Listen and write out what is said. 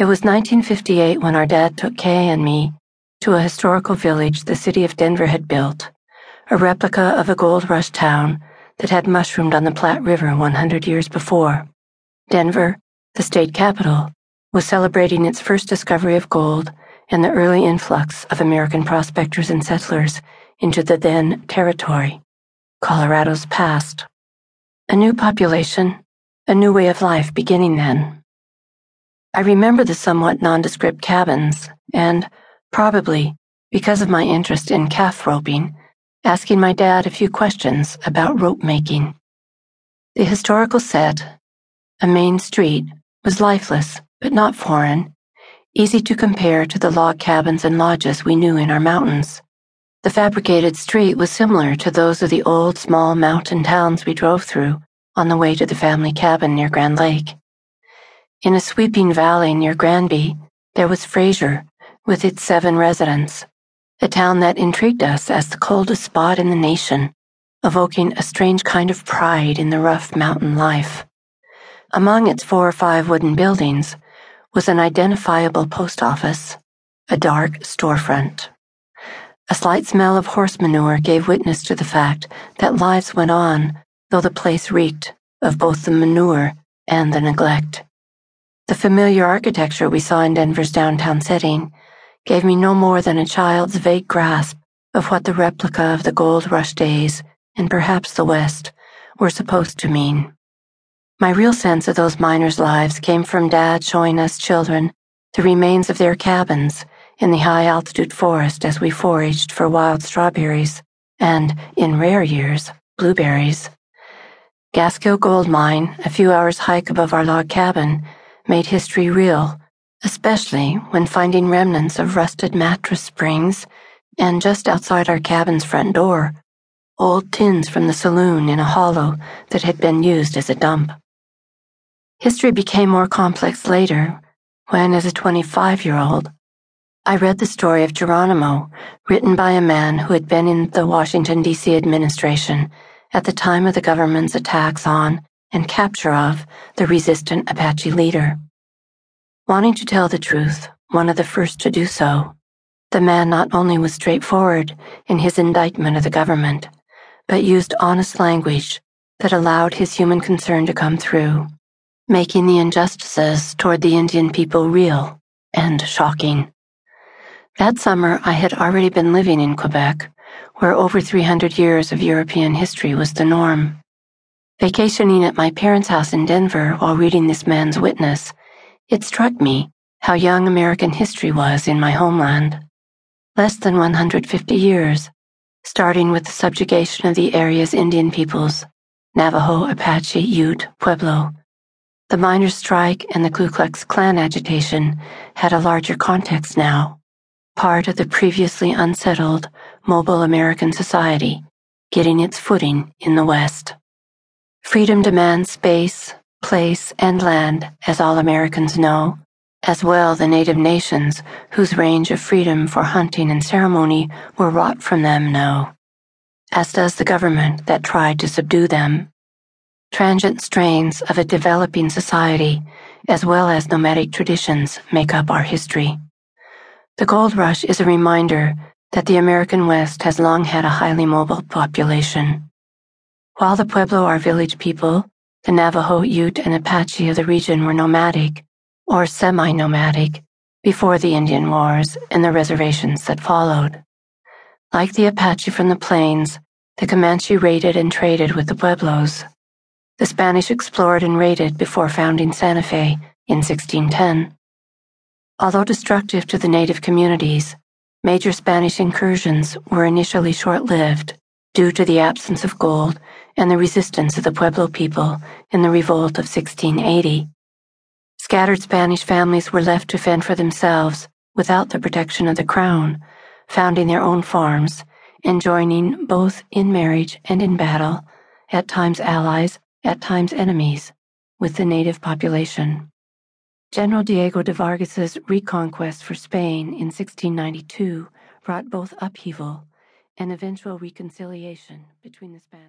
It was 1958 when our dad took Kay and me to a historical village the city of Denver had built, a replica of a gold rush town that had mushroomed on the Platte River 100 years before. Denver, the state capital, was celebrating its first discovery of gold and the early influx of American prospectors and settlers into the then territory, Colorado's past. A new population, a new way of life beginning then. I remember the somewhat nondescript cabins, and, probably because of my interest in calf roping, asking my dad a few questions about rope making. The historical set, a main street, was lifeless but not foreign, easy to compare to the log cabins and lodges we knew in our mountains. The fabricated street was similar to those of the old small mountain towns we drove through on the way to the family cabin near Grand Lake. In a sweeping valley near Granby, there was Fraser, with its seven residents, a town that intrigued us as the coldest spot in the nation, evoking a strange kind of pride in the rough mountain life. Among its four or five wooden buildings was an identifiable post office, a dark storefront. A slight smell of horse manure gave witness to the fact that lives went on, though the place reeked of both the manure and the neglect. The familiar architecture we saw in Denver's downtown setting gave me no more than a child's vague grasp of what the replica of the gold rush days, and perhaps the West, were supposed to mean. My real sense of those miners' lives came from Dad showing us children the remains of their cabins in the high altitude forest as we foraged for wild strawberries and, in rare years, blueberries. Gaskill Gold Mine, a few hours' hike above our log cabin, made history real, especially when finding remnants of rusted mattress springs and just outside our cabin's front door, old tins from the saloon in a hollow that had been used as a dump. History became more complex later when, as a 25 year old, I read the story of Geronimo, written by a man who had been in the Washington, D.C. administration at the time of the government's attacks on and capture of the resistant Apache leader. Wanting to tell the truth, one of the first to do so, the man not only was straightforward in his indictment of the government, but used honest language that allowed his human concern to come through, making the injustices toward the Indian people real and shocking. That summer, I had already been living in Quebec, where over 300 years of European history was the norm. Vacationing at my parents' house in Denver while reading this man's witness, it struck me how young American history was in my homeland. Less than 150 years, starting with the subjugation of the area's Indian peoples Navajo, Apache, Ute, Pueblo. The miners' strike and the Ku Klux Klan agitation had a larger context now, part of the previously unsettled, mobile American society getting its footing in the West. Freedom demands space, place, and land, as all Americans know, as well the native nations whose range of freedom for hunting and ceremony were wrought from them know, as does the government that tried to subdue them. Transient strains of a developing society, as well as nomadic traditions, make up our history. The gold rush is a reminder that the American West has long had a highly mobile population. While the Pueblo are village people, the Navajo, Ute, and Apache of the region were nomadic, or semi nomadic, before the Indian Wars and the reservations that followed. Like the Apache from the plains, the Comanche raided and traded with the Pueblos. The Spanish explored and raided before founding Santa Fe in 1610. Although destructive to the native communities, major Spanish incursions were initially short lived due to the absence of gold and the resistance of the Pueblo people in the revolt of 1680. Scattered Spanish families were left to fend for themselves without the protection of the crown, founding their own farms and joining both in marriage and in battle, at times allies, at times enemies, with the native population. General Diego de Vargas's reconquest for Spain in 1692 brought both upheaval and eventual reconciliation between the Spanish.